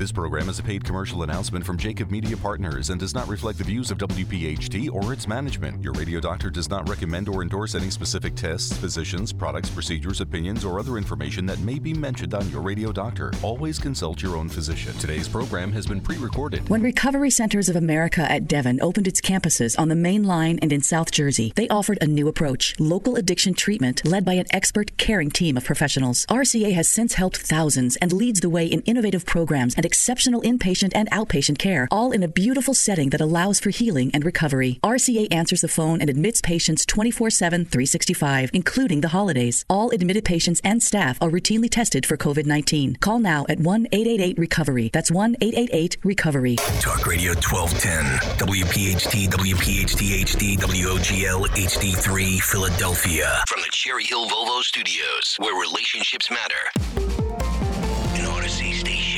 This program is a paid commercial announcement from Jacob Media Partners and does not reflect the views of WPHT or its management. Your radio doctor does not recommend or endorse any specific tests, physicians, products, procedures, opinions, or other information that may be mentioned on your radio doctor. Always consult your own physician. Today's program has been pre recorded. When Recovery Centers of America at Devon opened its campuses on the main line and in South Jersey, they offered a new approach local addiction treatment led by an expert, caring team of professionals. RCA has since helped thousands and leads the way in innovative programs and exceptional inpatient and outpatient care, all in a beautiful setting that allows for healing and recovery. RCA answers the phone and admits patients 24 7, 365, including the holidays. All admitted patients and staff are routinely tested for COVID 19. Call now at 1 888 Recovery. That's 1 888 Recovery. Talk Radio 1210, WPHT, WPHT HD, WOGL HD3, Philadelphia. From the Cherry Hill Volvo Studios, where relationships matter.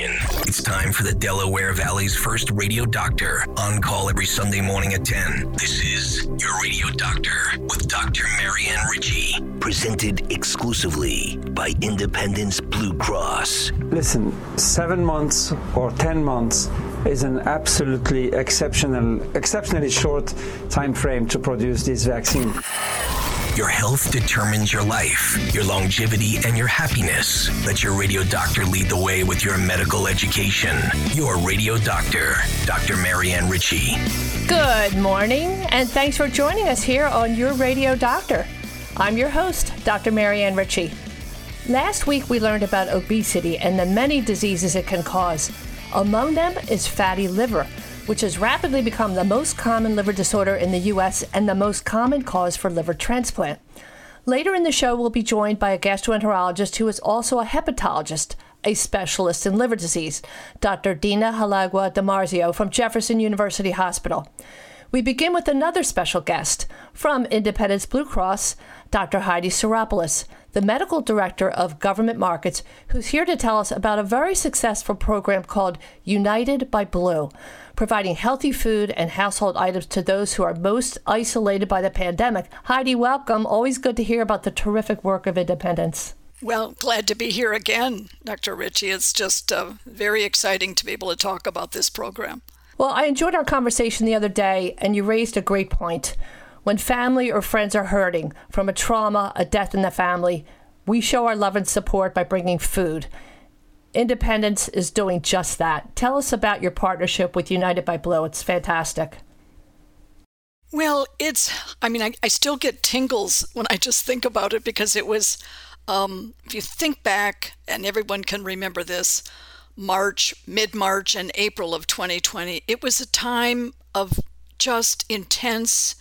It's time for the Delaware Valley's first radio doctor. On call every Sunday morning at 10. This is Your Radio Doctor with Dr. Marianne Ritchie. Presented exclusively by Independence Blue Cross. Listen, seven months or ten months is an absolutely exceptional, exceptionally short time frame to produce this vaccine. Your health determines your life, your longevity, and your happiness. Let your radio doctor lead the way with your medical education. Your radio doctor, Dr. Marianne Ritchie. Good morning, and thanks for joining us here on Your Radio Doctor. I'm your host, Dr. Marianne Ritchie. Last week we learned about obesity and the many diseases it can cause. Among them is fatty liver, which has rapidly become the most common liver disorder in the U.S. and the most common cause for liver transplant. Later in the show, we'll be joined by a gastroenterologist who is also a hepatologist, a specialist in liver disease, Dr. Dina Halegua DiMarzio from Jefferson University Hospital. We begin with another special guest from Independence Blue Cross, Dr. Heidi Psaropoulos, the medical director of government markets, who's here to tell us about a very successful program called United by Blue, providing healthy food and household items to those who are most isolated by the pandemic. Heidi, welcome. Always good to hear about the terrific work of Independence. Well, glad to be here again, Dr. Ritchie. It's just uh, very exciting to be able to talk about this program. Well, I enjoyed our conversation the other day, and you raised a great point. When family or friends are hurting from a trauma, a death in the family, we show our love and support by bringing food. Independence is doing just that. Tell us about your partnership with United by Blue. It's fantastic. Well, it's, I mean, I, I still get tingles when I just think about it because it was, um, if you think back, and everyone can remember this, March, mid March, and April of 2020, it was a time of just intense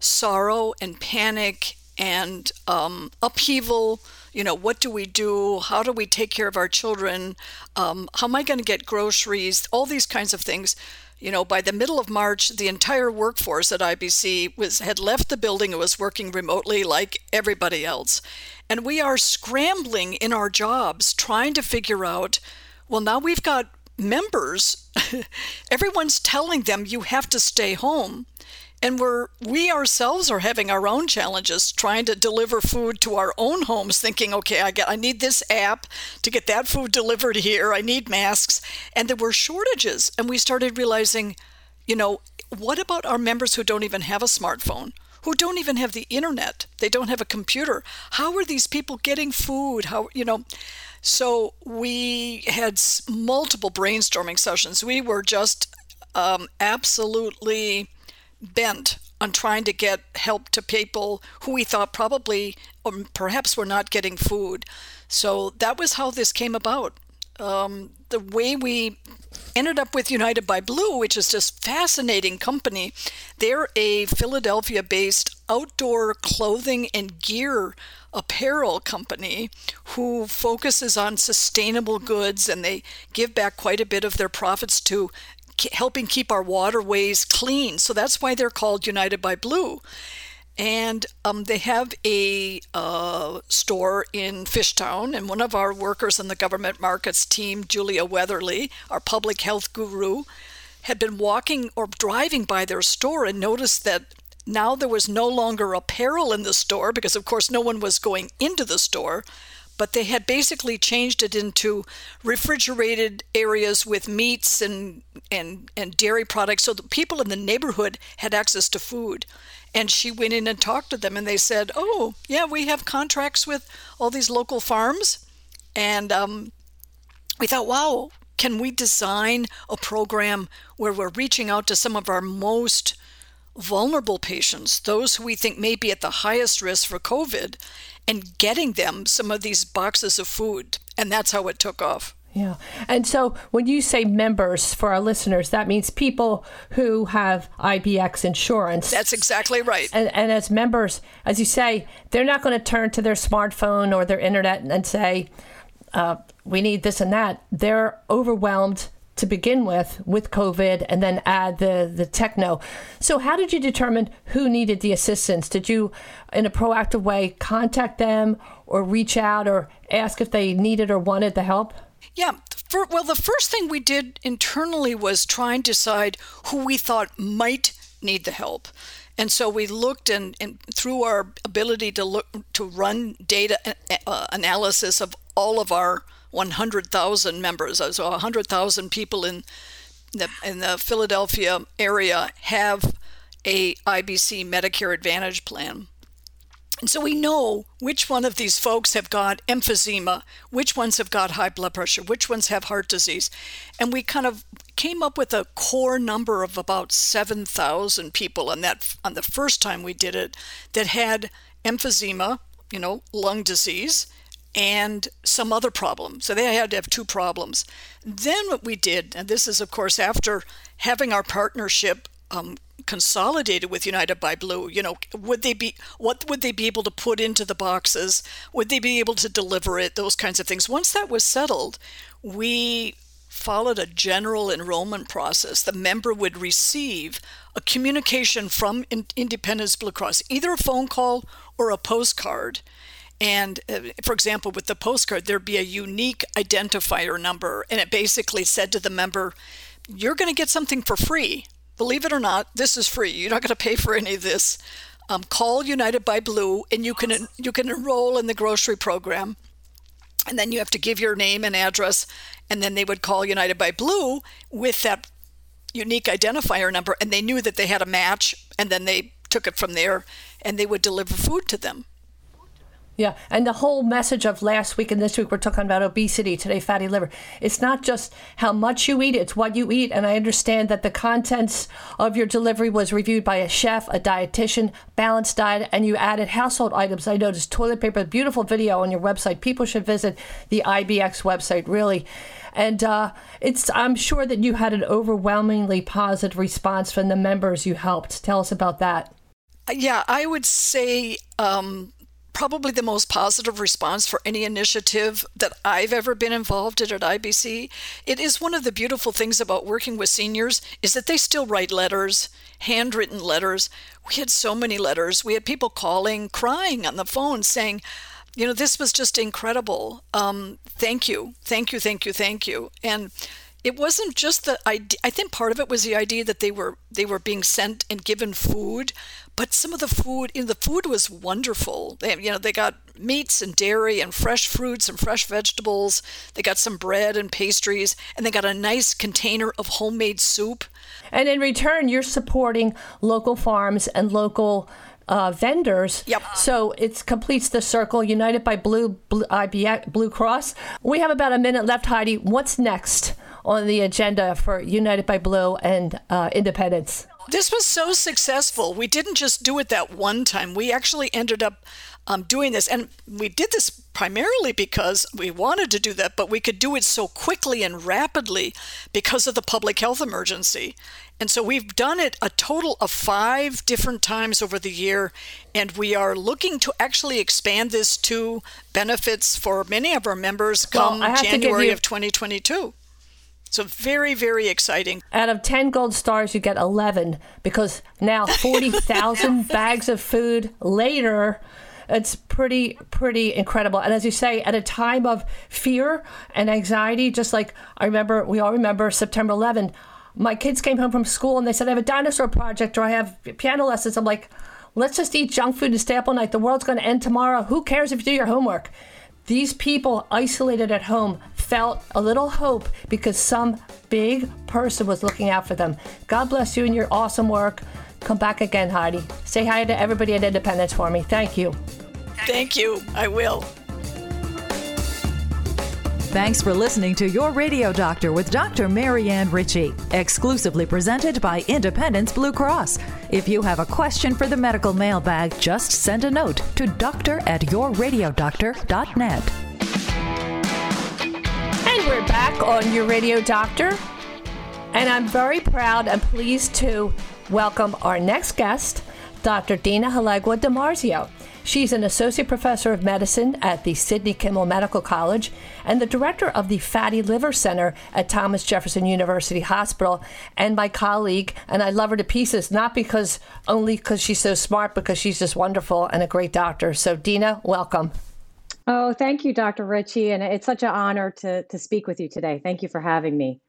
sorrow and panic and um, upheaval. You know, what do we do? How do we take care of our children? Um, how am I going to get groceries? All these kinds of things. You know, by the middle of March, the entire workforce at IBC was had left the building and was working remotely like everybody else. And we are scrambling in our jobs trying to figure out, well, now we've got members. Everyone's telling them you have to stay home and we're we ourselves are having our own challenges trying to deliver food to our own homes thinking okay i get i need this app to get that food delivered here. I need masks. And there were shortages and we started realizing you know what about our members who don't even have a smartphone who don't even have the internet? They don't have a computer. How are these people getting food? How you know so we had multiple brainstorming sessions. We were just um, absolutely bent on trying to get help to people who we thought probably or perhaps were not getting food. So that was how this came about. Um, the way we ended up with United by Blue, which is just fascinating company. They're a Philadelphia-based outdoor clothing and gear apparel company who focuses on sustainable goods and they give back quite a bit of their profits to helping keep our waterways clean. So that's why they're called United by Blue. And um, they have a uh, store in Fishtown, and one of our workers in the government markets team, Julia Weatherly, our public health guru, had been walking or driving by their store and noticed that now there was no longer apparel in the store because, of course, no one was going into the store, but they had basically changed it into refrigerated areas with meats and and and dairy products so the people in the neighborhood had access to food. And she went in and talked to them and they said oh yeah we have contracts with all these local farms. And um, we thought wow can we design a program where we're reaching out to some of our most vulnerable patients, those who we think may be at the highest risk for COVID, and getting them some of these boxes of food. And that's how it took off. Yeah. And so when you say members for our listeners, that means people who have IBX insurance. That's exactly right. And, and as members, as you say, they're not going to turn to their smartphone or their internet and say, uh, we need this and that. They're overwhelmed to begin with with COVID and then add the the techno. So how did you determine who needed the assistance? Did you in a proactive way contact them or reach out or ask if they needed or wanted the help? Yeah. For, well, the first thing we did internally was try and decide who we thought might need the help. And so we looked and, and through our ability to look to run data uh, analysis of all of our 100,000 members. Uh, so 100,000 people in the, in the Philadelphia area have a IBC Medicare Advantage plan. And so we know which one of these folks have got emphysema, which ones have got high blood pressure, which ones have heart disease. And we kind of came up with a core number of about 7,000 people on that on the first time we did it that had emphysema, you know, lung disease, and some other problem. So they had to have two problems. Then what we did, and this is of course after having our partnership um, consolidated with United by Blue, you know, would they be what would they be able to put into the boxes? Would they be able to deliver it? Those kinds of things. Once that was settled, we followed a general enrollment process. The member would receive a communication from Independence Blue Cross, either a phone call or a postcard and uh, for example, with the postcard, there'd be a unique identifier number, and it basically said to the member, You're going to get something for free. Believe it or not, this is free. You're not going to pay for any of this. Um, call United by Blue, and you can you can enroll in the grocery program. And then you have to give your name and address, and then they would call United by Blue with that unique identifier number, and they knew that they had a match, and then they took it from there, and they would deliver food to them. Yeah, and the whole message of last week and this week, we're talking about obesity, today, fatty liver. It's not just how much you eat, it's what you eat. And I understand that the contents of your delivery was reviewed by a chef, a dietitian, balanced diet, and you added household items. I noticed toilet paper, beautiful video on your website. People should visit the IBX website, really. And uh, it's I'm sure that you had an overwhelmingly positive response from the members you helped. Tell us about that. Yeah, I would say um, probably the most positive response for any initiative that I've ever been involved in at IBC. It is one of the beautiful things about working with seniors is that they still write letters, handwritten letters. We had so many letters. We had people calling, crying on the phone saying, you know, this was just incredible. Um, thank you, thank you, thank you, thank you. And it wasn't just the idea. I think part of it was the idea that they were they were being sent and given food, but some of the food, you know, the food was wonderful. They, you know, they got meats and dairy and fresh fruits and fresh vegetables. They got some bread and pastries, and they got a nice container of homemade soup. And in return, you're supporting local farms and local uh, vendors. Yep. So it completes the circle. United by Blue, Blue, Blue Cross. We have about a minute left, Heidi. What's next on the agenda for United by Blue and uh, Independence? This was so successful. We didn't just do it that one time. We actually ended up um, doing this. And we did this primarily because we wanted to do that, but we could do it so quickly and rapidly because of the public health emergency. And so we've done it a total of five different times over the year, and we are looking to actually expand this to benefits for many of our members come well, January you, of 2022. So very, very exciting. Out of 10 gold stars, you get 11 because now 40,000 bags of food later, it's pretty, pretty incredible. And as you say, at a time of fear and anxiety, just like I remember, we all remember September 11, my kids came home from school and they said, I have a dinosaur project or I have piano lessons. I'm like, let's just eat junk food and stay up all night. The world's going to end tomorrow. Who cares if you do your homework? These people isolated at home felt a little hope because some big person was looking out for them. God bless you and your awesome work. Come back again, Heidi. Say hi to everybody at Independence for me. Thank you. Thank you. I will. Thanks for listening to Your Radio Doctor with Dr. Marianne Ritchie, exclusively presented by Independence Blue Cross. If you have a question for the medical mailbag, just send a note to doctor at yourradiodoctor.net. And we're back on Your Radio Doctor. And I'm very proud and pleased to welcome our next guest, Dr. Dina Halegua DiMarzio. She's an associate professor of medicine at the Sidney Kimmel Medical College and the director of the Fatty Liver Center at Thomas Jefferson University Hospital, and my colleague. And I love her to pieces, not because only because she's so smart, because she's just wonderful and a great doctor. So, Dina, welcome. Oh, thank you, Dr. Ritchie. And it's such an honor to, to speak with you today. Thank you for having me.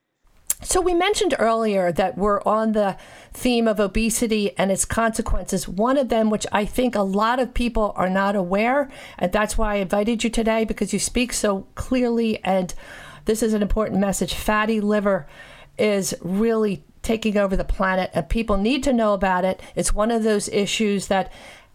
So, we mentioned earlier that we're on the theme of obesity and its consequences. One of them, which I think a lot of people are not aware, and that's why I invited you today because you speak so clearly. And this is an important message fatty liver is really taking over the planet, and people need to know about it. It's one of those issues that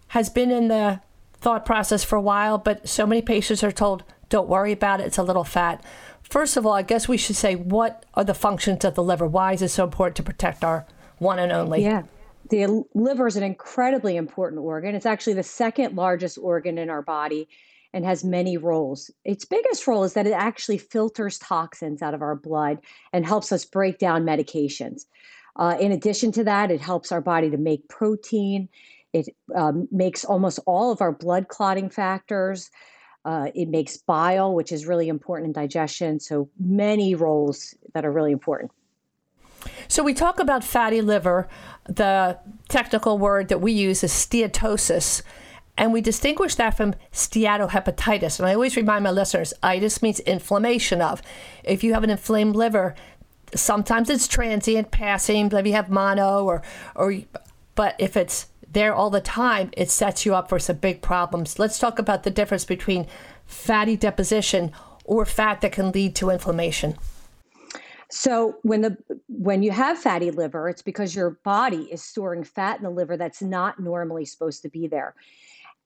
has been in the thought process for a while, but so many patients are told, don't worry about it, it's a little fat. First of all, I guess we should say what are the functions of the liver? Why is it so important to protect our one and only? Yeah. The liver is an incredibly important organ. It's actually the second largest organ in our body and has many roles. Its biggest role is that it actually filters toxins out of our blood and helps us break down medications. Uh, in addition to that, it helps our body to make protein. It um, makes almost all of our blood clotting factors. Uh, it makes bile, which is really important in digestion. So many roles that are really important. So we talk about fatty liver. The technical word that we use is steatosis. And we distinguish that from steatohepatitis. And I always remind my listeners, itis means inflammation of. If you have an inflamed liver, sometimes it's transient, passing, maybe you have mono or or but if it's there all the time, it sets you up for some big problems. Let's talk about the difference between fatty deposition or fat that can lead to inflammation. So when the when you have fatty liver, it's because your body is storing fat in the liver that's not normally supposed to be there.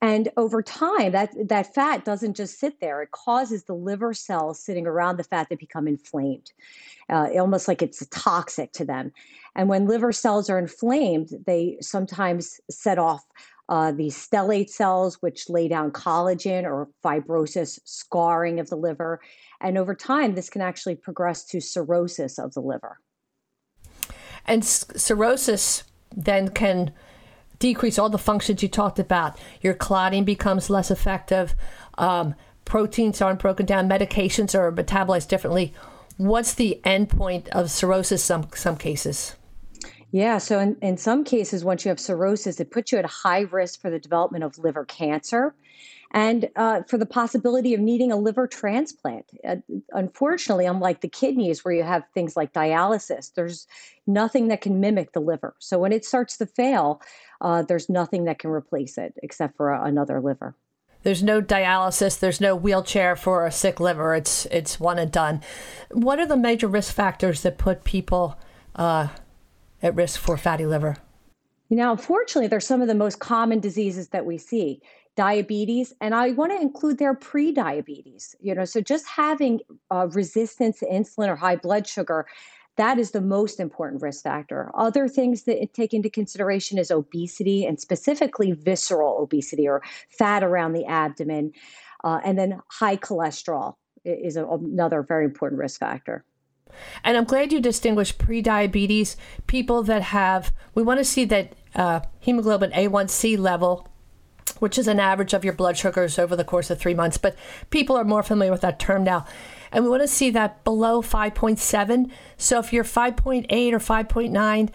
And over time, that, that fat doesn't just sit there. It causes the liver cells sitting around the fat to become inflamed, uh, almost like it's toxic to them. And when liver cells are inflamed, they sometimes set off uh, the stellate cells, which lay down collagen or fibrosis, scarring of the liver. And over time, this can actually progress to cirrhosis of the liver. And cirrhosis then can decrease all the functions you talked about. Your clotting becomes less effective. Um, proteins aren't broken down. Medications are metabolized differently. What's the end point of cirrhosis? Some some cases. Yeah, so in, in some cases, once you have cirrhosis, it puts you at high risk for the development of liver cancer and uh, for the possibility of needing a liver transplant. Uh, unfortunately, unlike the kidneys where you have things like dialysis, there's nothing that can mimic the liver. So when it starts to fail, uh, there's nothing that can replace it except for a, another liver. There's no dialysis. There's no wheelchair for a sick liver. It's it's one and done. What are the major risk factors that put people uh, at risk for fatty liver? You know, unfortunately, they're some of the most common diseases that we see diabetes and i want to include their pre-diabetes you know so just having uh, resistance to insulin or high blood sugar that is the most important risk factor other things that take into consideration is obesity and specifically visceral obesity or fat around the abdomen uh, and then high cholesterol is a, another very important risk factor and I'm glad you distinguish pre-diabetes people that have. We want to see that uh, hemoglobin A1C level which is an average of your blood sugars over the course of three months. But people are more familiar with that term now. And we want to see that below 5.7. So if you're 5.8 or 5.9,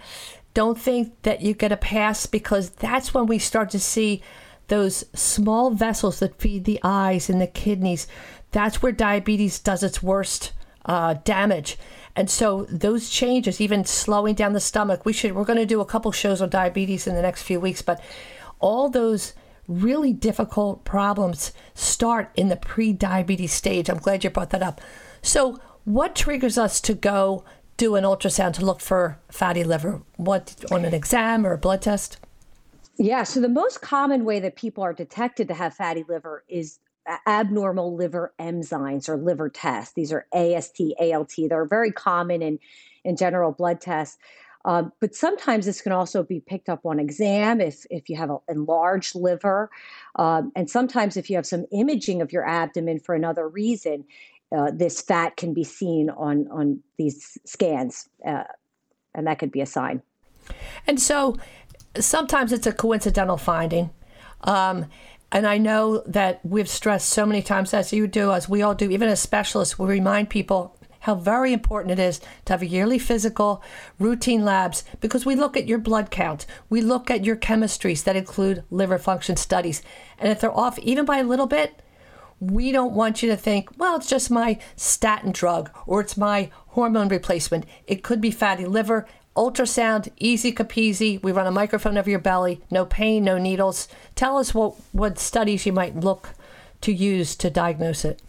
don't think that you get a pass because that's when we start to see those small vessels that feed the eyes and the kidneys. That's where diabetes does its worst uh, damage. And so those changes, even slowing down the stomach, we should we're going to do a couple shows on diabetes in the next few weeks, but all those really difficult problems start in the pre-diabetes stage. I'm glad you brought that up. So, what triggers us to go do an ultrasound to look for fatty liver? What on an exam or a blood test? Yeah, so the most common way that people are detected to have fatty liver is abnormal liver enzymes or liver tests. These are AST, ALT. They're very common in, in general blood tests. Um, but sometimes this can also be picked up on exam if, if you have an enlarged liver. Um, and sometimes if you have some imaging of your abdomen for another reason, uh, this fat can be seen on, on these scans. Uh, and that could be a sign. And so sometimes it's a coincidental finding. Um, and I know that we've stressed so many times, as you do, as we all do, even as specialists, we remind people how very important it is to have a yearly physical, routine labs, because we look at your blood count, we look at your chemistries that include liver function studies. And if they're off even by a little bit, we don't want you to think, well, it's just my statin drug or it's my hormone replacement. It could be fatty liver ultrasound, easy capeasy. We run a microphone over your belly, no pain, no needles. Tell us what, what studies you might look to use to diagnose it.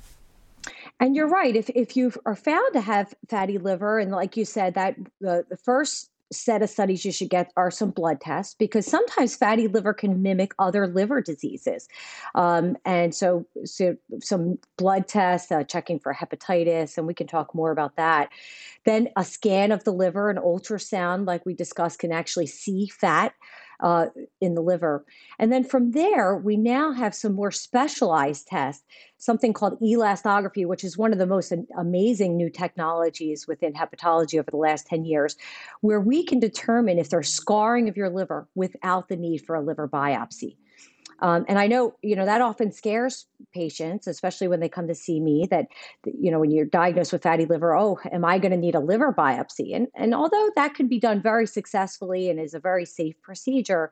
And you're right. If, if you are found to have fatty liver, and like you said, that the, the first set of studies you should get are some blood tests because sometimes fatty liver can mimic other liver diseases. Um, and so, so, some blood tests, uh, checking for hepatitis, and we can talk more about that. Then a scan of the liver, an ultrasound, like we discussed, can actually see fat uh, in the liver. And then from there, we now have some more specialized tests, something called elastography, which is one of the most amazing new technologies within hepatology over the last 10 years, where we can determine if there's scarring of your liver without the need for a liver biopsy. Um, and I know, you know, that often scares patients, especially when they come to see me that, you know, when you're diagnosed with fatty liver, oh, am I going to need a liver biopsy? And, and although that can be done very successfully and is a very safe procedure,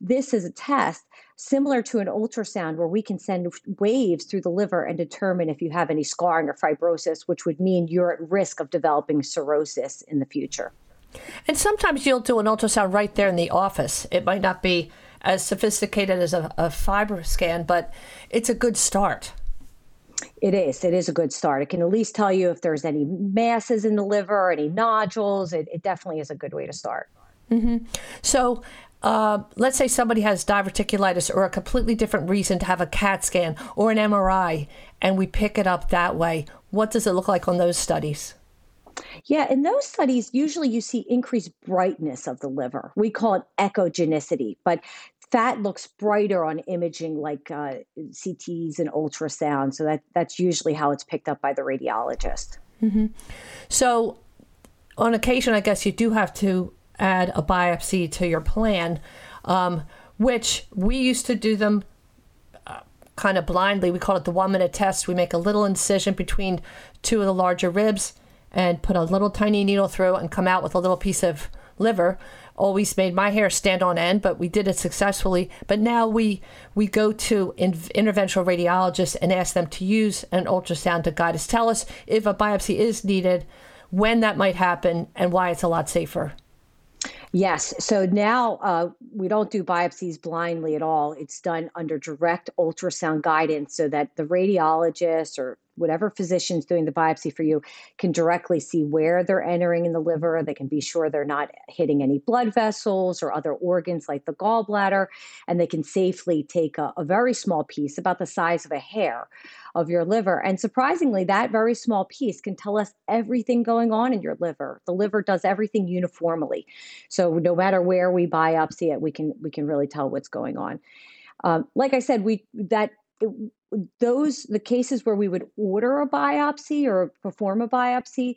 this is a test similar to an ultrasound where we can send waves through the liver and determine if you have any scarring or fibrosis, which would mean you're at risk of developing cirrhosis in the future. And sometimes you'll do an ultrasound right there in the office. It might not be as sophisticated as a, a FibroScan, but it's a good start. It is. It is a good start. It can at least tell you if there's any masses in the liver, any nodules. It, it definitely is a good way to start. Mm-hmm. So, uh, let's say somebody has diverticulitis or a completely different reason to have a CAT scan or an MRI, and we pick it up that way. What does it look like on those studies? Yeah, in those studies, usually you see increased brightness of the liver. We call it echogenicity, but fat looks brighter on imaging like uh, CTs and ultrasound. So that that's usually how it's picked up by the radiologist. Mm-hmm. So on occasion, I guess you do have to add a biopsy to your plan, um, which we used to do them uh, kind of blindly. We call it the one minute test. We make a little incision between two of the larger ribs and put a little tiny needle through and come out with a little piece of liver always made my hair stand on end, but we did it successfully. But now we we go to in, interventional radiologists and ask them to use an ultrasound to guide us. Tell us if a biopsy is needed, when that might happen, and why it's a lot safer. Yes. So now uh, we don't do biopsies blindly at all. It's done under direct ultrasound guidance so that the radiologist or whatever physician's doing the biopsy for you can directly see where they're entering in the liver. They can be sure they're not hitting any blood vessels or other organs like the gallbladder. And they can safely take a, a very small piece, about the size of a hair, of your liver. And surprisingly, that very small piece can tell us everything going on in your liver. The liver does everything uniformly. So no matter where we biopsy it, we can we can really tell what's going on. Um, like I said, we that those the cases where we would order a biopsy or perform a biopsy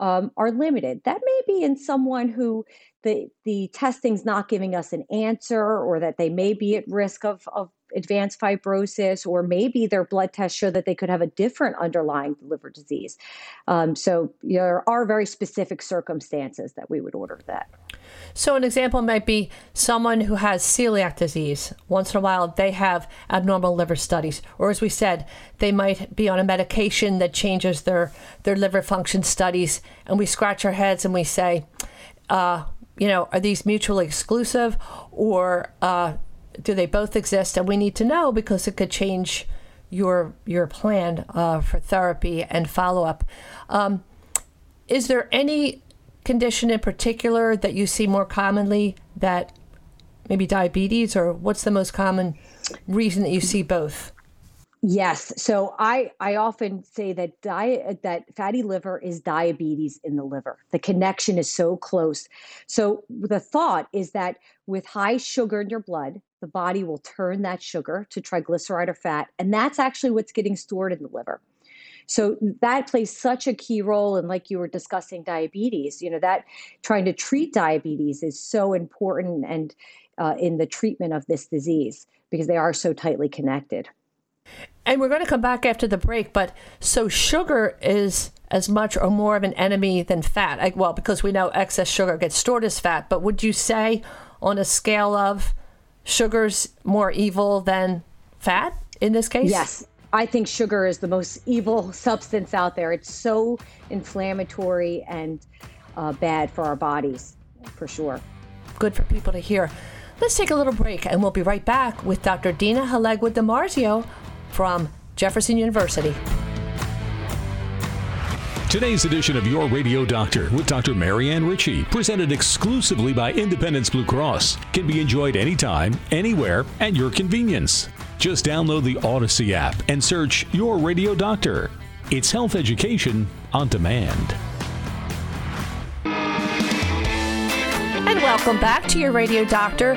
um, are limited. That may be in someone who the the testing's not giving us an answer, or that they may be at risk of of advanced fibrosis, or maybe their blood tests show that they could have a different underlying liver disease. Um, so there are very specific circumstances that we would order that. So, an example might be someone who has celiac disease. Once in a while, they have abnormal liver studies. Or, as we said, they might be on a medication that changes their, their liver function studies. And we scratch our heads and we say, uh, you know, are these mutually exclusive? Or uh, do they both exist? And we need to know because it could change your your plan uh, for therapy and follow up. Um, is there any condition in particular that you see more commonly that maybe diabetes, or what's the most common reason that you see both? Yes. So I I often say that diet that fatty liver is diabetes in the liver. The connection is so close. So the thought is that with high sugar in your blood, the body will turn that sugar to triglyceride or fat, and that's actually what's getting stored in the liver. So that plays such a key role and like you were discussing diabetes, you know, that trying to treat diabetes is so important and uh, in the treatment of this disease because they are so tightly connected. And we're going to come back after the break, but so sugar is as much or more of an enemy than fat. I, well, because we know excess sugar gets stored as fat, but would you say on a scale of sugar's more evil than fat in this case? Yes. I think sugar is the most evil substance out there. It's so inflammatory and uh, bad for our bodies, for sure. Good for people to hear. Let's take a little break and we'll be right back with Dr. Dina Halegua DiMarzio from Jefferson University. Today's edition of Your Radio Doctor with Dr. Marianne Ritchie, presented exclusively by Independence Blue Cross, can be enjoyed anytime, anywhere, at your convenience. Just download the Audacy app and search Your Radio Doctor. It's health education on demand. And welcome back to Your Radio Doctor.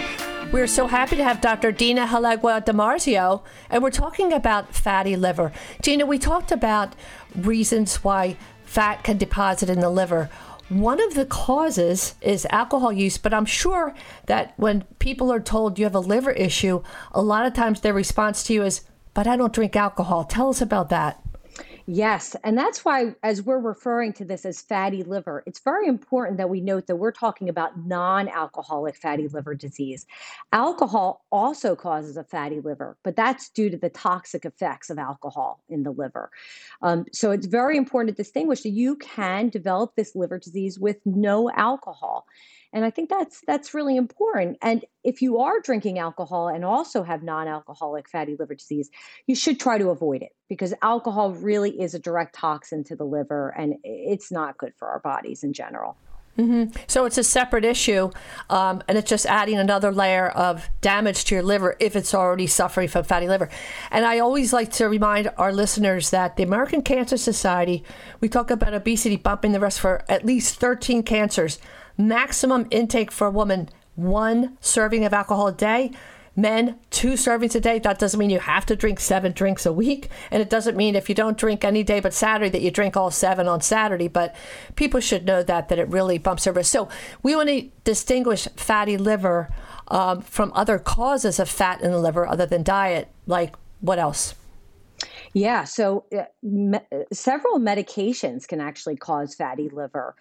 We're so happy to have Dr. Dina Halegua DiMarzio, and we're talking about fatty liver. Dina, we talked about reasons why fat can deposit in the liver. One of the causes is alcohol use, but I'm sure that when people are told you have a liver issue, a lot of times their response to you is, But I don't drink alcohol. Tell us about that. Yes. And that's why, as we're referring to this as fatty liver, it's very important that we note that we're talking about non alcoholic fatty liver disease. Alcohol also causes a fatty liver, but that's due to the toxic effects of alcohol in the liver. Um, so it's very important to distinguish that you can develop this liver disease with no alcohol. And I think that's that's really important. And if you are drinking alcohol and also have non-alcoholic fatty liver disease, you should try to avoid it because alcohol really is a direct toxin to the liver and it's not good for our bodies in general. Mm-hmm. So it's a separate issue, um, and it's just adding another layer of damage to your liver if it's already suffering from fatty liver. And I always like to remind our listeners that the American Cancer Society, we talk about obesity bumping the rest for at least 13 cancers maximum intake for a woman one serving of alcohol a day. Men, two servings a day. That doesn't mean you have to drink seven drinks a week. And it doesn't mean if you don't drink any day but Saturday that you drink all seven on Saturday. But people should know that, that it really bumps their risk. So we want to distinguish fatty liver um, from other causes of fat in the liver other than diet. Like what else? Yeah, so uh, me- several medications can actually cause fatty liver.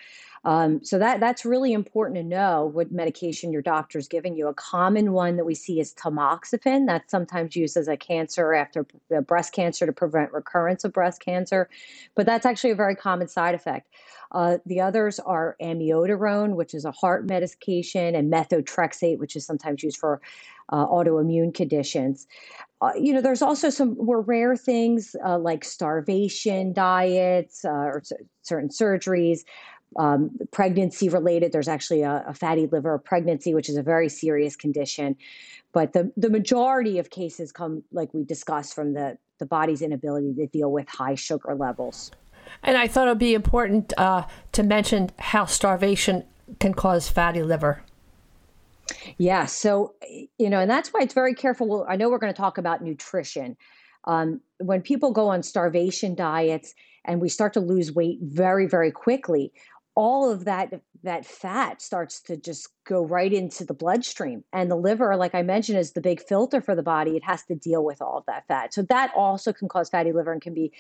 Um, so that that's really important to know what medication your doctor's giving you. A common one that we see is tamoxifen. That's sometimes used as a cancer after breast cancer to prevent recurrence of breast cancer, but that's actually a very common side effect. Uh, the others are amiodarone, which is a heart medication, and methotrexate, which is sometimes used for uh, autoimmune conditions. Uh, you know, there's also some more rare things uh, like starvation diets uh, or c- certain surgeries, um, pregnancy related. There's actually a, a, fatty liver pregnancy, which is a very serious condition. But the, the majority of cases come, like we discussed, from the, the body's inability to deal with high sugar levels. And I thought it would be important uh, to mention how starvation can cause fatty liver. Yeah. So, you know, and that's why it's very careful. I know we're going to talk about nutrition. Um, when people go on starvation diets and we start to lose weight very, very quickly, all of that that fat starts to just go right into the bloodstream and the liver like i mentioned is the big filter for the body it has to deal with all of that fat so that also can cause fatty liver and can be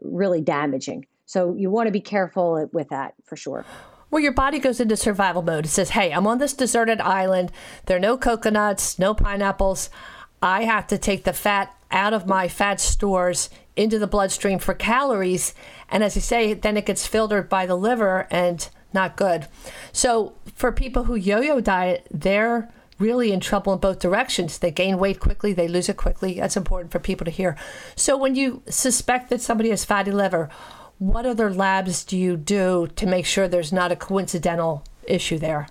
really damaging so you want to be careful with that for sure well, your body goes into survival mode. It says, hey, I'm on this deserted island. There are no coconuts, no pineapples. I have to take the fat out of my fat stores into the bloodstream for calories. And as you say, then it gets filtered by the liver and not good. So for people who yo yo diet, they're really in trouble in both directions. They gain weight quickly, they lose it quickly. That's important for people to hear. So, when you suspect that somebody has fatty liver, what other labs do you do to make sure there's not a coincidental issue there?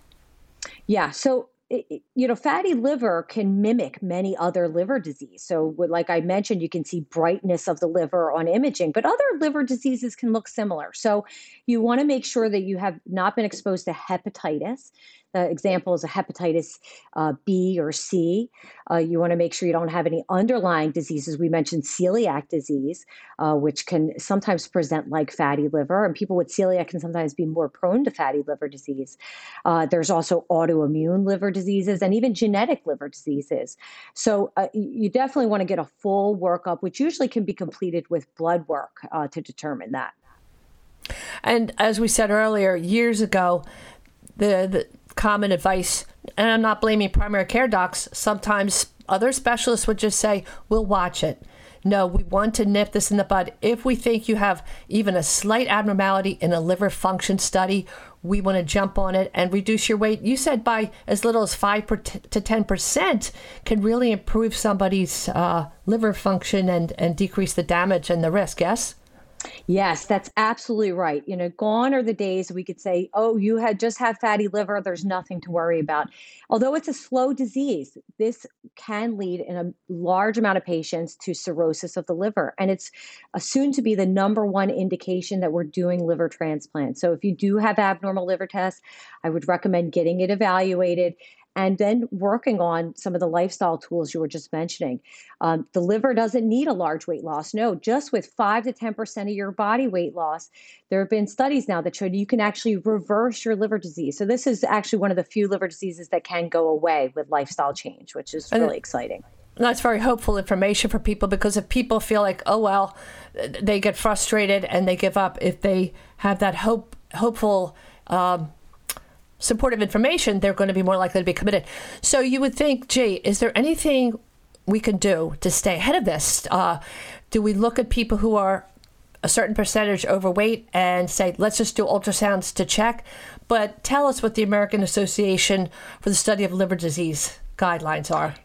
Yeah, so you know, fatty liver can mimic many other liver disease. So, like I mentioned, you can see brightness of the liver on imaging, but other liver diseases can look similar. So, you want to make sure that you have not been exposed to hepatitis, uh, is a hepatitis uh, B or C. Uh, you want to make sure you don't have any underlying diseases. We mentioned celiac disease, uh, which can sometimes present like fatty liver, and people with celiac can sometimes be more prone to fatty liver disease. Uh, there's also autoimmune liver diseases and even genetic liver diseases. So uh, you definitely want to get a full workup, which usually can be completed with blood work to determine that. And as we said earlier, years ago, the, the common advice, and I'm not blaming primary care docs, sometimes other specialists would just say, we'll watch it. No, we want to nip this in the bud. If we think you have even a slight abnormality in a liver function study, we want to jump on it and reduce your weight. You said by as little as 5 to 10% can really improve somebody's uh, liver function and, and decrease the damage and the risk, yes? Yes, that's absolutely right. You know, gone are the days we could say, oh, you had just have fatty liver, there's nothing to worry about. Although it's a slow disease, this can lead in a large amount of patients to cirrhosis of the liver. And it's soon to be the number one indication that we're doing liver transplant. So if you do have abnormal liver tests, I would recommend getting it evaluated and then working on some of the lifestyle tools you were just mentioning. Um, the liver doesn't need a large weight loss. No, just with 5 to 10% of your body weight loss, there have been studies now that showed you can actually reverse your liver disease. So, this is actually one of the few liver diseases that can go away with lifestyle change, which is really exciting. That's very hopeful information for people because if people feel like, oh, well, they get frustrated and they give up, if they have that hope, hopeful, um, supportive information, they're going to be more likely to be committed. So you would think, gee, is there anything we can do to stay ahead of this? Uh, do we look at people who are a certain percentage overweight and say, let's just do ultrasounds to check? But tell us what the American Association for the Study of Liver Disease guidelines are.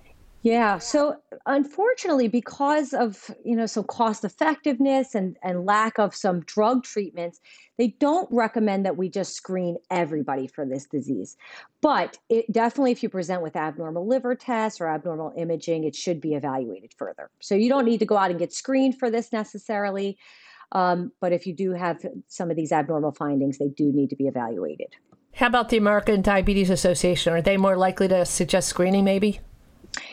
Yeah. So unfortunately, because of you know some cost effectiveness and, and lack of some drug treatments, they don't recommend that we just screen everybody for this disease. But it definitely, if you present with abnormal liver tests or abnormal imaging, it should be evaluated further. So you don't need to go out and get screened for this necessarily. Um, but if you do have some of these abnormal findings, they do need to be evaluated. How about the American Diabetes Association? Are they more likely to suggest screening, maybe?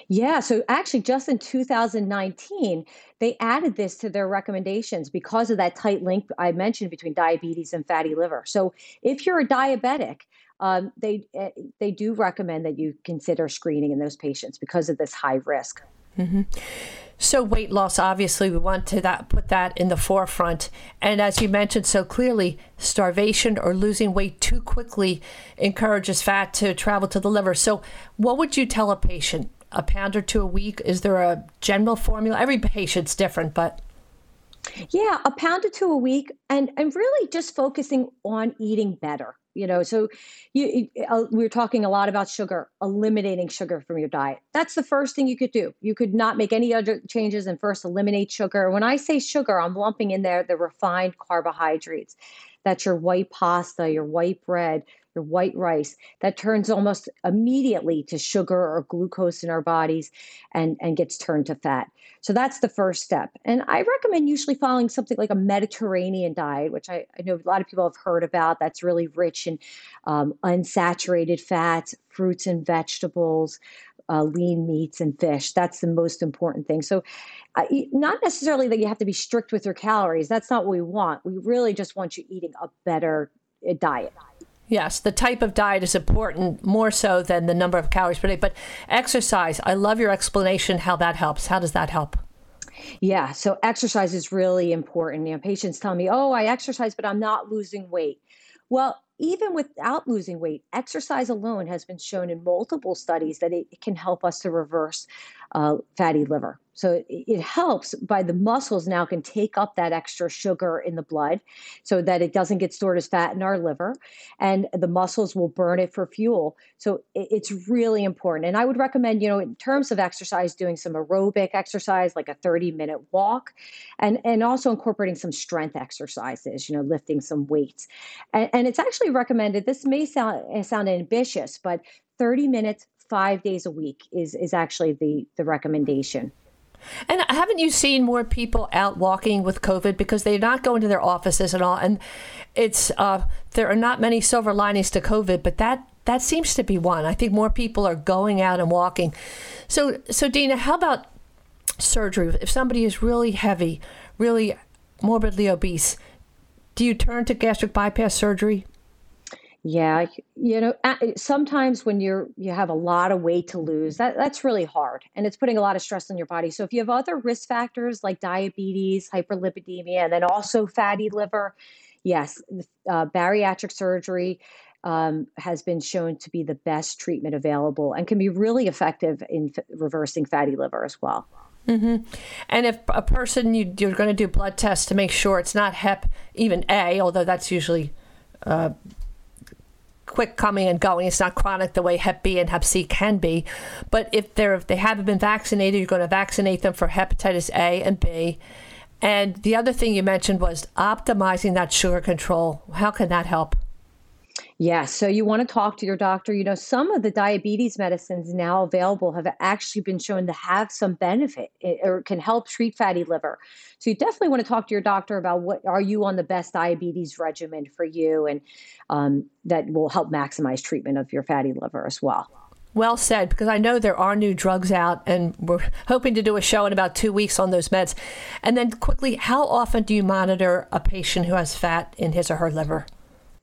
Yeah, so actually, just in 2019, they added this to their recommendations because of that tight link I mentioned between diabetes and fatty liver. So, if you're a diabetic, um, they eh, they do recommend that you consider screening in those patients because of this high risk. Mm-hmm. So weight loss, obviously, we want to that, put that in the forefront. And as you mentioned so clearly, starvation or losing weight too quickly encourages fat to travel to the liver. So, what would you tell a patient? A pound or two a week? Is there a general formula? Every patient's different, but yeah, a pound or two a week, and and really just focusing on eating better. You know, so you uh, we are talking a lot about sugar, eliminating sugar from your diet. That's the first thing you could do. You could not make any other changes and first eliminate sugar. When I say sugar, I'm lumping in there the refined carbohydrates. That's your white pasta, your white bread, your white rice that turns almost immediately to sugar or glucose in our bodies and, and gets turned to fat. So that's the first step. And I recommend usually following something like a Mediterranean diet, which I, I know a lot of people have heard about. That's really rich in um, unsaturated fats, fruits and vegetables, uh, lean meats and fish. That's the most important thing. So, uh, not necessarily that you have to be strict with your calories. That's not what we want. We really just want you eating a better uh, diet. Yes, the type of diet is important more so than the number of calories per day. But exercise, I love your explanation how that helps. How does that help? Yeah, so exercise is really important. You know, patients tell me, "Oh, I exercise, but I'm not losing weight." Well, even without losing weight, exercise alone has been shown in multiple studies that it, can help us to reverse uh, fatty liver. So it, it helps by the muscles now can take up that extra sugar in the blood so that it doesn't get stored as fat in our liver and the muscles will burn it for fuel. So it, it's really important. And I would recommend, you know, in terms of exercise, doing some aerobic exercise, like a 30 minute walk, and, and also incorporating some strength exercises, you know, lifting some weights. And, and it's actually recommended, this may sound, sound ambitious, but 30 minutes five days a week is is actually the the recommendation. And haven't you seen more people out walking with COVID because they're not going to their offices and all? And it's uh, there are not many silver linings to COVID, but that that seems to be one. I think more people are going out and walking. So so Dina, how about surgery? If somebody is really heavy, really morbidly obese, do you turn to gastric bypass surgery? Yeah, you know, sometimes when you're you have a lot of weight to lose, that that's really hard, and it's putting a lot of stress on your body. So if you have other risk factors like diabetes, hyperlipidemia, and then also fatty liver, yes, uh, bariatric surgery um, has been shown to be the best treatment available and can be really effective in f- reversing fatty liver as well. Mm-hmm. And if a person you, you're going to do blood tests to make sure it's not Hep even A, although that's usually uh, quick coming and going. It's not chronic the way Hep B and Hep C can be. But if they're if they haven't been vaccinated, you're going to vaccinate them for hepatitis A and B. And the other thing you mentioned was optimizing that sugar control. How can that help? Yeah, so you want to talk to your doctor. You know, some of the diabetes medicines now available have actually been shown to have some benefit eh, or can help treat fatty liver. So you definitely want to talk to your doctor about what are you on the best diabetes regimen for you, and um, that will help maximize treatment of your fatty liver as well. Well said, because I know there are new drugs out, and we're hoping to do a show in about two weeks on those meds. And then, quickly, how often do you monitor a patient who has fat in his or her liver?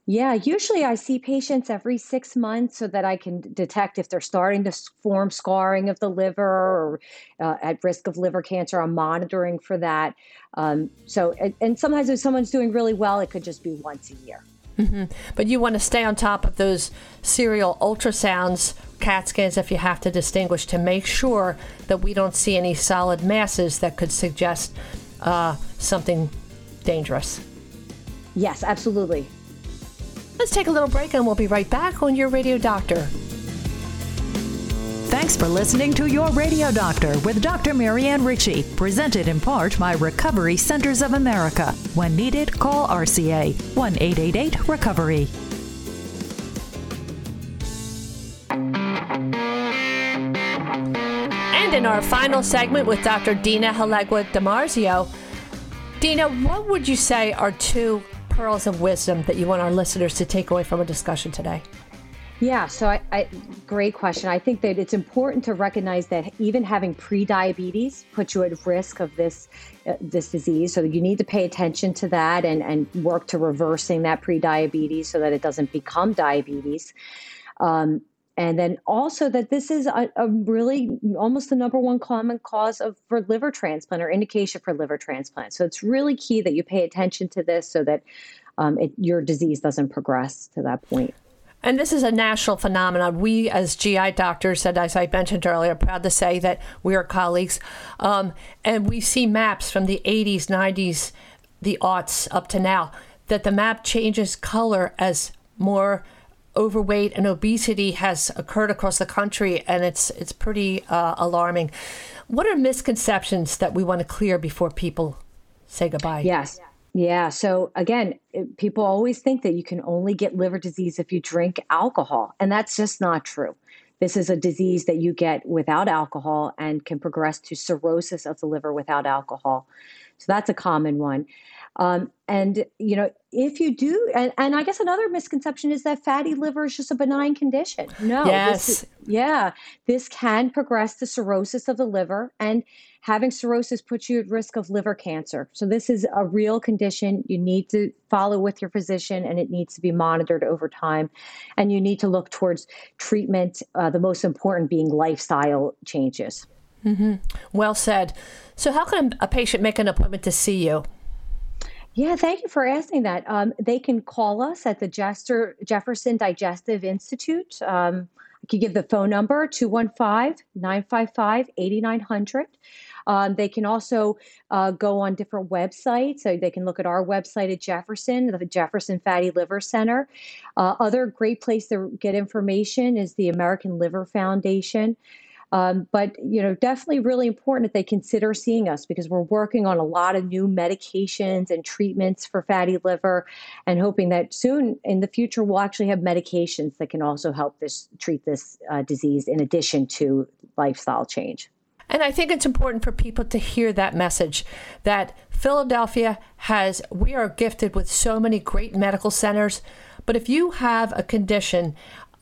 Yeah, usually I see patients every six months so that I can detect if they're starting to form scarring of the liver or uh, at risk of liver cancer. I'm monitoring for that. Um, so, and, and, sometimes if someone's doing really well, it could just be once a year. Mm-hmm. But you want to stay on top of those serial ultrasounds, CAT scans, if you have to distinguish, to make sure that we don't see any solid masses that could suggest uh, something dangerous. Yes, absolutely. Let's take a little break and we'll be right back on Your Radio Doctor. Thanks for listening to Your Radio Doctor with Dr. Marianne Ritchie, presented in part by Recovery Centers of America. When needed, call RCA 1 888 Recovery. And in our final segment with Dr. Dina Halegua DiMarzio, Dina, what would you say are two pearls of wisdom that you want our listeners to take away from a discussion today? Yeah, so I, I, great question. I think that it's important to recognize that even having pre-diabetes puts you at risk of this uh, this disease. So you need to pay attention to that and and work to reversing that pre-diabetes so that it doesn't become diabetes. Um, and then also that this is a, a, really almost the number one common cause of for liver transplant or indication for liver transplant. So it's really key that you pay attention to this so that um, it, your disease doesn't progress to that point. And this is a national phenomenon. We, as GI doctors, and as I mentioned earlier, are proud to say that we are colleagues. Um, and we see maps from the 80s, 90s, the aughts up to now, that the map changes color as more overweight and obesity has occurred across the country, and it's it's pretty uh, alarming. What are misconceptions that we want to clear before people say goodbye? Yes. Yeah. So again, people always think that you can only get liver disease if you drink alcohol, and that's just not true. This is a disease that you get without alcohol and can progress to cirrhosis of the liver without alcohol. So that's a common one. Um, and you know, if you do, and, and, I guess another misconception is that fatty liver is just a benign condition. No, yes, this, yeah, this can progress to cirrhosis of the liver, and having cirrhosis puts you at risk of liver cancer. So this is a real condition. You need to follow with your physician, and it needs to be monitored over time. And you need to look towards treatment. Uh, the most important being lifestyle changes. Mm-hmm. Well said. So, how can a patient make an appointment to see you? Yeah, thank you for asking that. Um, they can call us at the Jester, Jefferson Digestive Institute. Um, I can give the phone number 215 955 8900. Um, they can also uh, go on different websites. So they can look at our website at Jefferson, the Jefferson Fatty Liver Center. Uh, other great place to get information is the American Liver Foundation. Um, but you know, definitely really important that they consider seeing us because we're working on a lot of new medications and treatments for fatty liver, and hoping that soon in the future we'll actually have medications that can also help this treat this uh, disease in addition to lifestyle change. And I think it's important for people to hear that message that Philadelphia has, we are gifted with so many great medical centers. But if you have a condition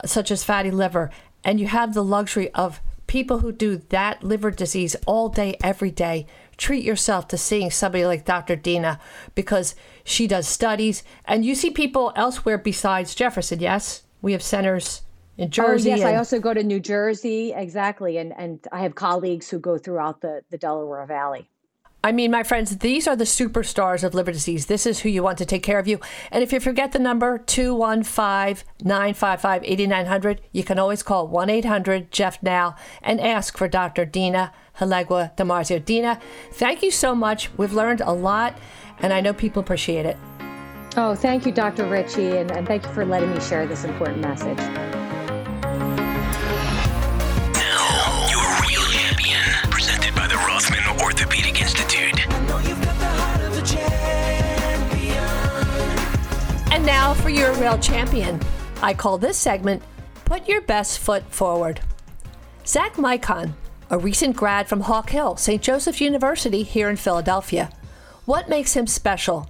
such as fatty liver and you have the luxury of people who do that liver disease all day, every day, treat yourself to seeing somebody like Dr. Dina because she does studies. And you see people elsewhere besides Jefferson, yes? We have centers in oh, Jersey. Oh, yes, and- I also go to New Jersey, exactly. And, and I have colleagues who go throughout the, the Delaware Valley. I mean, my friends, these are the superstars of liver disease. This is who you want to take care of you. And if you forget the number 215 955 8900, you can always call 1 800 Jeff Now and ask for Dr. Dina Halegua DiMarzio. Dina, thank you so much. We've learned a lot, and I know people appreciate it. Oh, thank you, Dr. Ritchie, and, and thank you for letting me share this important message. And now for your real champion. I call this segment Put Your Best Foot Forward. Zach Micon, a recent grad from Hawk Hill, St. Joseph University here in Philadelphia. What makes him special?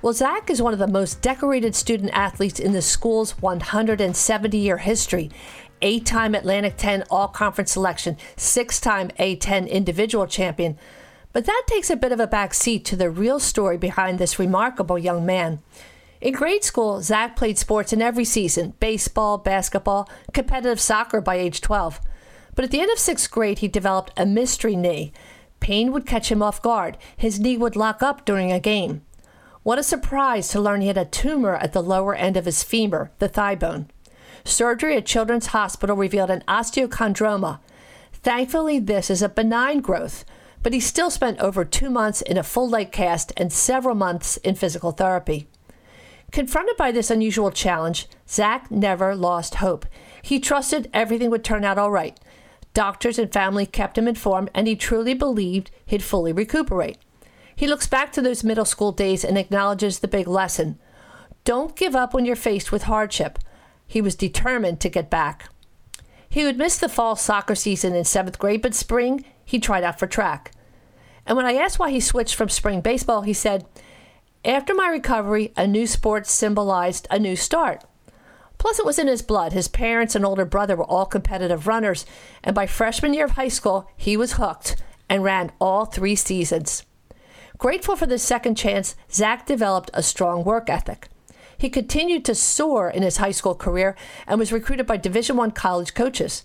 Well, Zach is one of the most decorated student athletes in the school's 170 year history. Eight time Atlantic 10 All Conference selection, six time A10 individual champion. But that takes a bit of a backseat to the real story behind this remarkable young man. In grade school, Zach played sports in every season baseball, basketball, competitive soccer by age 12. But at the end of sixth grade, he developed a mystery knee. Pain would catch him off guard. His knee would lock up during a game. What a surprise to learn he had a tumor at the lower end of his femur, the thigh bone. Surgery at Children's Hospital revealed an osteochondroma. Thankfully, this is a benign growth, but he still spent over two months in a full leg cast and several months in physical therapy. Confronted by this unusual challenge, Zach never lost hope. He trusted everything would turn out all right. Doctors and family kept him informed, and he truly believed he'd fully recuperate. He looks back to those middle school days and acknowledges the big lesson don't give up when you're faced with hardship. He was determined to get back. He would miss the fall soccer season in seventh grade, but spring, he tried out for track. And when I asked why he switched from spring baseball, he said, After my recovery, a new sport symbolized a new start. Plus, it was in his blood. His parents and older brother were all competitive runners, and by freshman year of high school, he was hooked and ran all three seasons. Grateful for this second chance, Zach developed a strong work ethic. He continued to soar in his high school career and was recruited by Division I college coaches.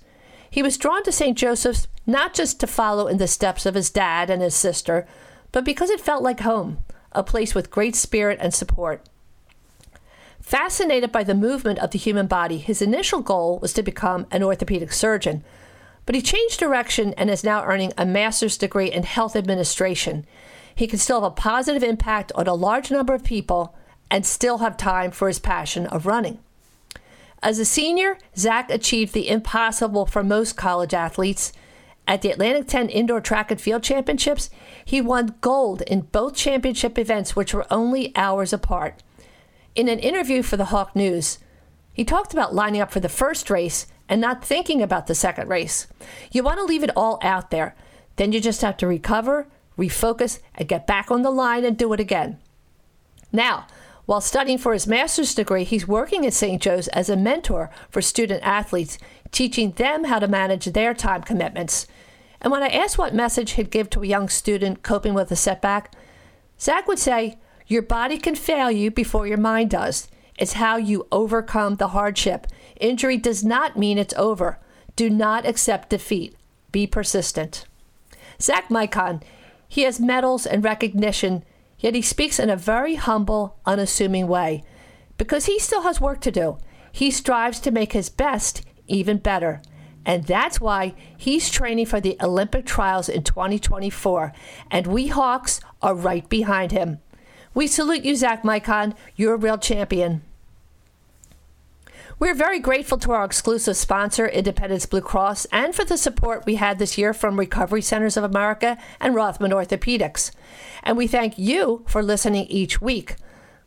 He was drawn to St. Joseph's not just to follow in the steps of his dad and his sister, but because it felt like home, a place with great spirit and support. Fascinated by the movement of the human body, his initial goal was to become an orthopedic surgeon. But he changed direction and is now earning a master's degree in health administration. He can still have a positive impact on a large number of people and still have time for his passion of running. As a senior, Zach achieved the impossible for most college athletes. At the Atlantic 10 Indoor Track and Field Championships, he won gold in both championship events, which were only hours apart. In an interview for the Hawk News, he talked about lining up for the first race and not thinking about the second race. You want to leave it all out there. Then you just have to recover, refocus, and get back on the line and do it again. Now, while studying for his master's degree, he's working at St. Joe's as a mentor for student athletes, teaching them how to manage their time commitments. And when I asked what message he'd give to a young student coping with a setback, Zach would say, Your body can fail you before your mind does. It's how you overcome the hardship. Injury does not mean it's over. Do not accept defeat. Be persistent. Zach Micon, he has medals and recognition Yet he speaks in a very humble, unassuming way. Because he still has work to do, he strives to make his best even better. And that's why he's training for the Olympic trials in 2024. And we Hawks are right behind him. We salute you, Zach Micon. You're a real champion. We're very grateful to our exclusive sponsor, Independence Blue Cross, and for the support we had this year from Recovery Centers of America and Rothman Orthopedics. And we thank you for listening each week.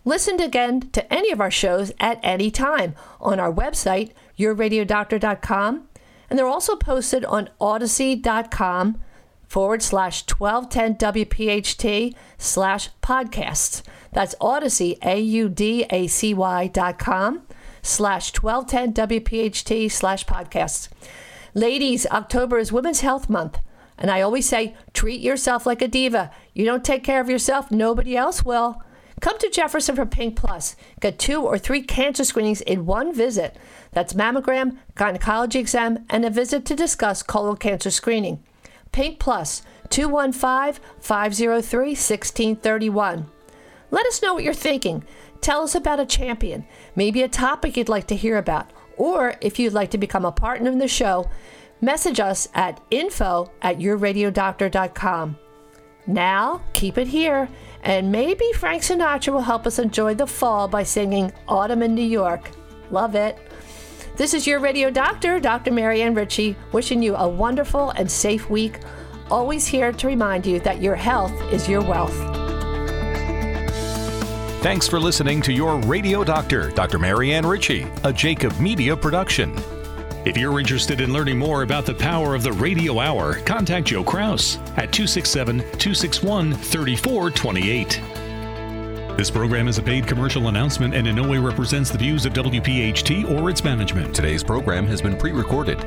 Listen again to any of our shows at any time on our website, yourradiodoctor.com, and they're also posted on audacy.com forward slash 1210 WPHT slash podcasts. That's Audacy, A U D A C Y dot com slash 1210 WPHT slash podcasts. Ladies, October is Women's Health Month. And I always say, treat yourself like a diva. You don't take care of yourself, nobody else will. Come to Jefferson for Pink Plus. Get two or three cancer screenings in one visit. That's mammogram, gynecology exam, and a visit to discuss colon cancer screening. Pink Plus, 215 503 1631. Let us know what you're thinking. Tell us about a champion, maybe a topic you'd like to hear about, or if you'd like to become a partner in the show, message us at info at yourradiodoctor.com. Now, keep it here, and maybe Frank Sinatra will help us enjoy the fall by singing Autumn in New York. Love it. This is your radio doctor, Dr. Marianne Ritchie, wishing you a wonderful and safe week. Always here to remind you that your health is your wealth. Thanks for listening to your radio doctor, Dr. Marianne Ritchie, a Jacob Media production. If you're interested in learning more about the power of the radio hour, contact Joe Kraus at 267 261 3428. This program is a paid commercial announcement and in no way represents the views of WPHT or its management. Today's program has been pre recorded.